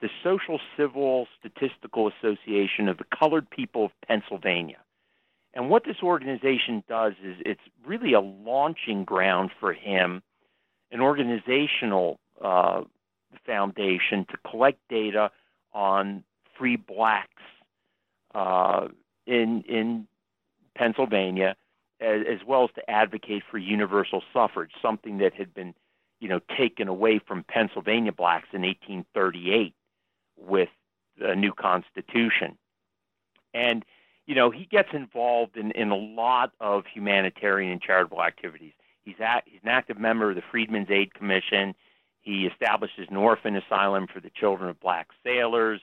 [SPEAKER 3] the Social Civil Statistical Association of the Colored People of Pennsylvania. And what this organization does is it's really a launching ground for him, an organizational uh, foundation to collect data on free blacks uh, in in Pennsylvania as, as well as to advocate for universal suffrage, something that had been, you know, taken away from Pennsylvania blacks in 1838 with the new Constitution. And you know, he gets involved in, in a lot of humanitarian and charitable activities. He's, at, he's an active member of the Freedmen's Aid Commission. He establishes an orphan asylum for the children of black sailors.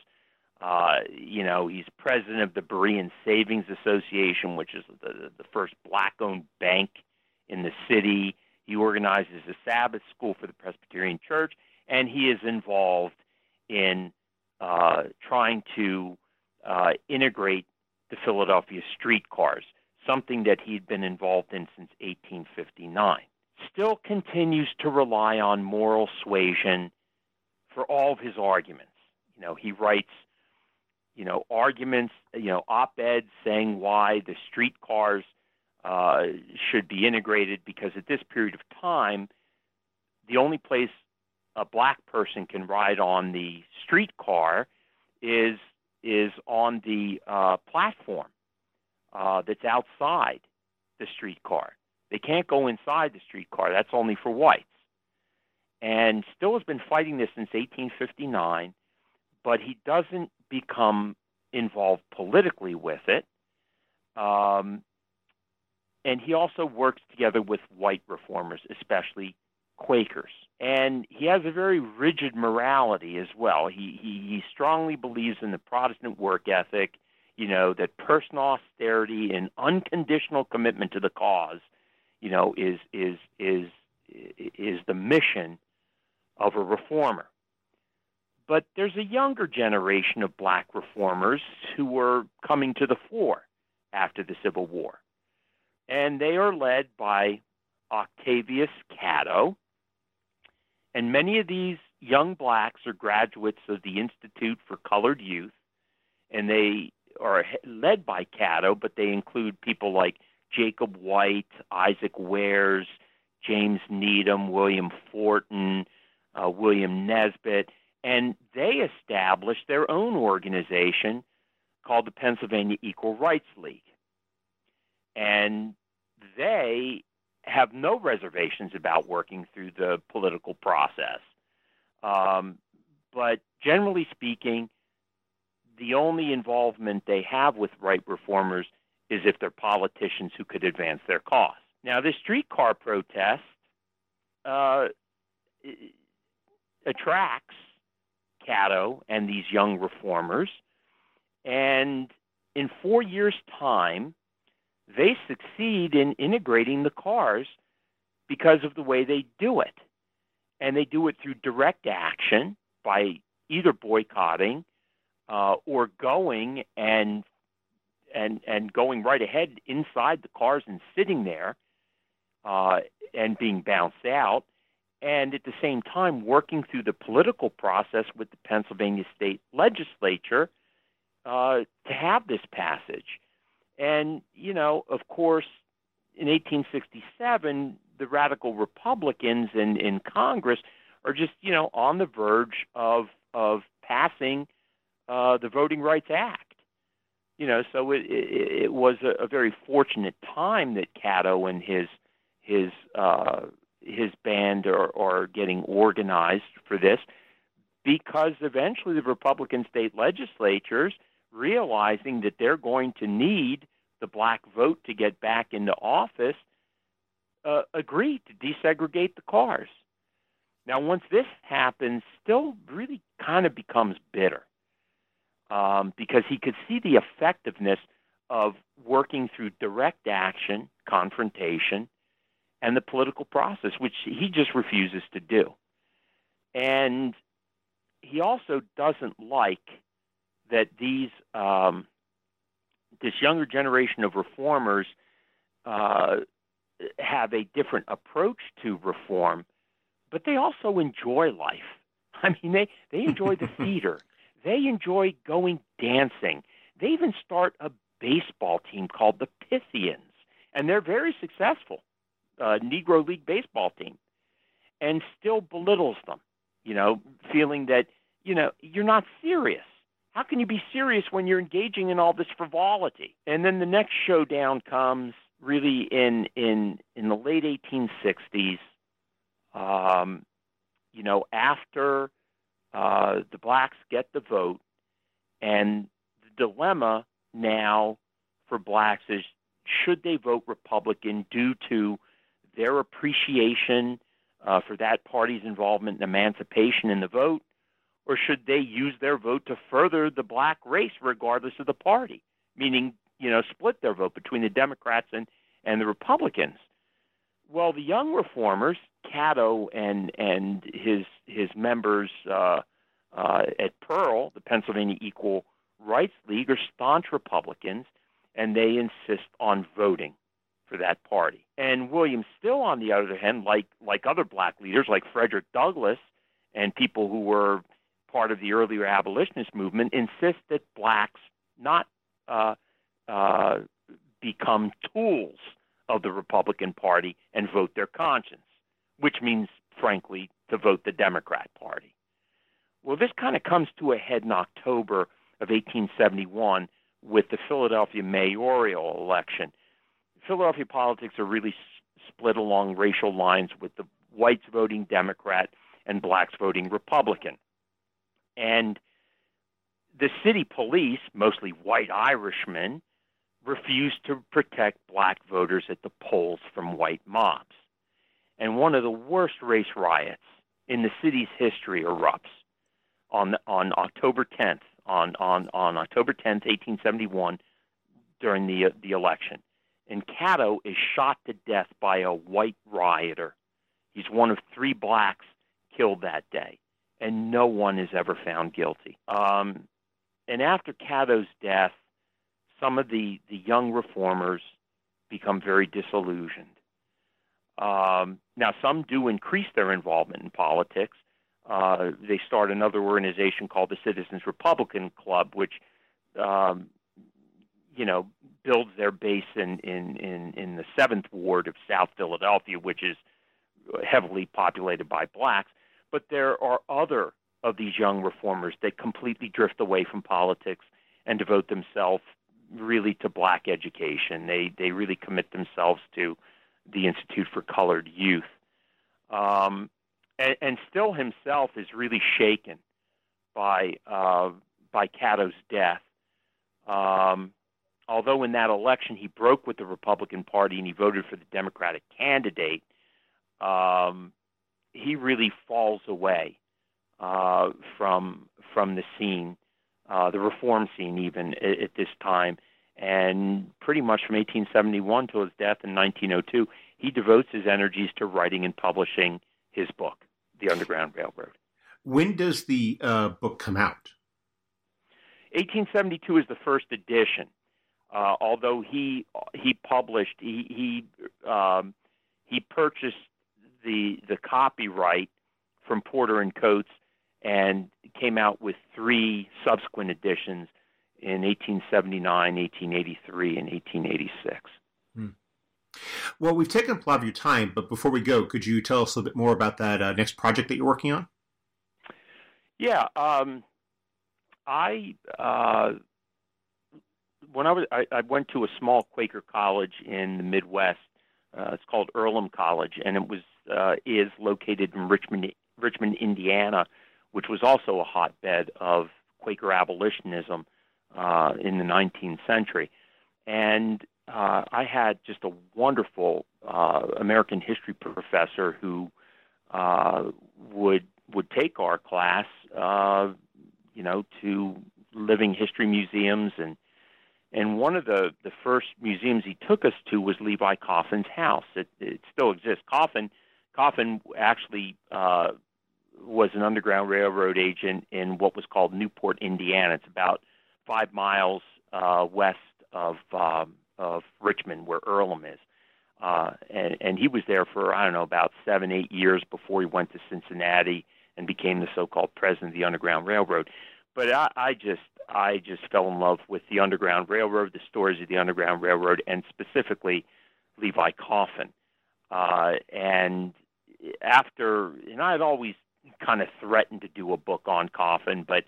[SPEAKER 3] Uh, you know, he's president of the Berean Savings Association, which is the, the first black-owned bank in the city. He organizes a Sabbath school for the Presbyterian Church, and he is involved in uh, trying to uh, integrate the Philadelphia streetcars, something that he'd been involved in since 1859. Still continues to rely on moral suasion for all of his arguments. You know, he writes, you know, arguments, you know, op-eds saying why the streetcars uh, should be integrated because at this period of time, the only place a black person can ride on the streetcar is is on the uh, platform uh, that's outside the streetcar. They can't go inside the streetcar. That's only for whites. And Still has been fighting this since 1859, but he doesn't become involved politically with it. Um, and he also works together with white reformers, especially Quakers. And he has a very rigid morality as well. He, he, he strongly believes in the Protestant work ethic, you know, that personal austerity and unconditional commitment to the cause, you know, is, is, is, is the mission of a reformer. But there's a younger generation of black reformers who were coming to the fore after the Civil War. And they are led by Octavius Catto, and many of these young blacks are graduates of the Institute for Colored Youth, and they are led by Catto, but they include people like Jacob White, Isaac Wears, James Needham, William Forten, uh, William Nesbit, and they established their own organization called the Pennsylvania Equal Rights League. And they have no reservations about working through the political process. Um, but generally speaking, the only involvement they have with right reformers is if they're politicians who could advance their cause. Now, the streetcar protest uh, attracts Catto and these young reformers, and in four years' time, they succeed in integrating the cars because of the way they do it. And they do it through direct action by either boycotting uh, or going and and and going right ahead inside the cars and sitting there uh, and being bounced out, and at the same time working through the political process with the Pennsylvania state legislature uh, to have this passage. And, you know, of course, in 1867, the radical Republicans in, in Congress are just, you know, on the verge of, of passing uh, the Voting Rights Act. You know, so it, it, it was a, a very fortunate time that Catto and his his uh, his band are, are getting organized for this, because eventually the Republican state legislatures realizing that they're going to need the black vote to get back into office, uh, agreed to desegregate the cars. Now, once this happens, Still really kind of becomes bitter um, because he could see the effectiveness of working through direct action, confrontation, and the political process, which he just refuses to do. And he also doesn't like that these um, this younger generation of reformers uh, have a different approach to reform, but they also enjoy life. I mean, they, they enjoy the theater, they enjoy going dancing. They even start a baseball team called the Pythians, and they're very successful, uh, Negro League baseball team, and still belittles them, you know, feeling that, you know, you're not serious how can you be serious when you're engaging in all this frivolity? And then the next showdown comes really in in in the late 1860s. Um, you know, after uh, the blacks get the vote, and the dilemma now for blacks is should they vote Republican due to their appreciation uh, for that party's involvement in emancipation in the vote, or should they use their vote to further the black race regardless of the party? Meaning, you know, split their vote between the Democrats and, and the Republicans. Well, the young reformers, Catto and and his his members uh, uh, at Pearl, the Pennsylvania Equal Rights League, are staunch Republicans, and they insist on voting for that party. And William Still, on the other hand, like like other black leaders like Frederick Douglass and people who were part of the earlier abolitionist movement, insist that blacks not uh, uh, become tools of the Republican Party and vote their conscience, which means, frankly, to vote the Democrat Party. Well, this kind of comes to a head in October of 1871 with the Philadelphia mayoral election. Philadelphia politics are really s- split along racial lines with the whites voting Democrat and blacks voting Republican. And the city police, mostly white Irishmen, refused to protect black voters at the polls from white mobs. And one of the worst race riots in the city's history erupts on on October 10th, on on on October 10th, 1871, during the the election. And Catto is shot to death by a white rioter. He's one of three blacks killed that day, and no one is ever found guilty. Um, and after Catto's death, some of the, the young reformers become very disillusioned. Um, now, some do increase their involvement in politics. Uh, they start another organization called the Citizens Republican Club, which, um, you know, builds their base in, in, in, in the seventh ward of South Philadelphia, which is heavily populated by blacks. But there are other of these young reformers that completely drift away from politics and devote themselves really to black education. They they really commit themselves to the Institute for Colored Youth. Um, and, and Still himself is really shaken by uh, by Catto's death. Um, although in that election he broke with the Republican Party and he voted for the Democratic candidate, um, he really falls away uh, from from the scene, uh, the reform scene, even at, at this time. And pretty much from 1871 till his death in 1902, he devotes his energies to writing and publishing his book, The Underground Railroad.
[SPEAKER 2] When does the uh, book come out?
[SPEAKER 3] 1872 is the first edition. Uh, although he he published he he um, he purchased the the copyright from Porter and Coates and came out with three subsequent editions in 1879, 1883, and 1886. Hmm.
[SPEAKER 2] Well, we've taken up a lot of your time, but before we go, could you tell us a little bit more about that uh, next project that you're working on?
[SPEAKER 3] Yeah, um, I uh, when I was I, I, went to a small Quaker college in the Midwest. Uh, it's called Earlham College, and it was uh, is located in Richmond, Richmond, Indiana, which was also a hotbed of Quaker abolitionism uh, in the 19th century. And uh, I had just a wonderful uh, American history professor who uh, would would take our class, uh, you know, to living history museums and and one of the the first museums he took us to was Levi Coffin's house. It, it still exists. Coffin Coffin actually uh, was an Underground Railroad agent in what was called Newport, Indiana. It's about five miles uh, west of um, of Richmond, where Earlham is. Uh, and, and he was there for I don't know about seven, eight years before he went to Cincinnati and became the so-called president of the Underground Railroad. But I, I just I just fell in love with the Underground Railroad, the stories of the Underground Railroad, and specifically Levi Coffin. Uh, and after, and I had always kind of threatened to do a book on Coffin, but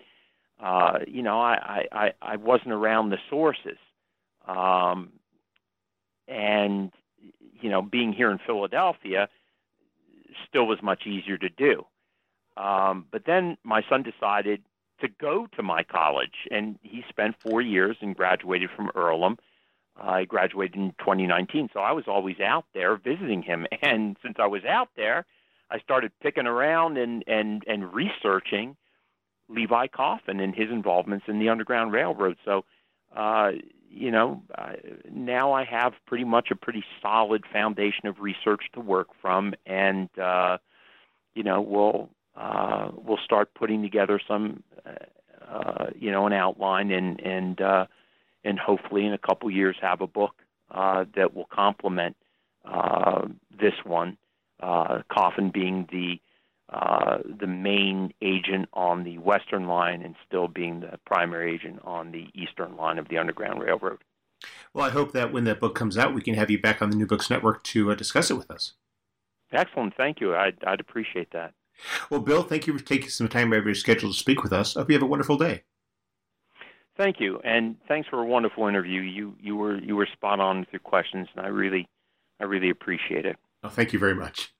[SPEAKER 3] uh, you know, I, I, I wasn't around the sources. Um, and you know, being here in Philadelphia still was much easier to do. Um, but then my son decided to go to my college, and he spent four years and graduated from Earlham. I graduated in 2019, so I was always out there visiting him. And since I was out there, I started picking around and and and researching Levi Coffin and his involvements in the Underground Railroad. So, uh, you know, now I have pretty much a pretty solid foundation of research to work from, and uh, you know, we'll uh, we'll start putting together some, uh, uh, you know, an outline and and uh, and hopefully in a couple years have a book uh, that will complement uh, this one. Uh, Coffin being the uh, the main agent on the Western line and Still being the primary agent on the Eastern line of the Underground Railroad.
[SPEAKER 2] Well, I hope that when that book comes out, we can have you back on the New Books Network to uh, discuss it with us.
[SPEAKER 3] Excellent. Thank you. I'd, I'd appreciate that.
[SPEAKER 2] Well, Bill, thank you for taking some time out of your schedule to speak with us. I hope you have a wonderful day.
[SPEAKER 3] Thank you, and thanks for a wonderful interview. You you were you were spot on with your questions, and I really I really appreciate it.
[SPEAKER 2] Oh, thank you very much.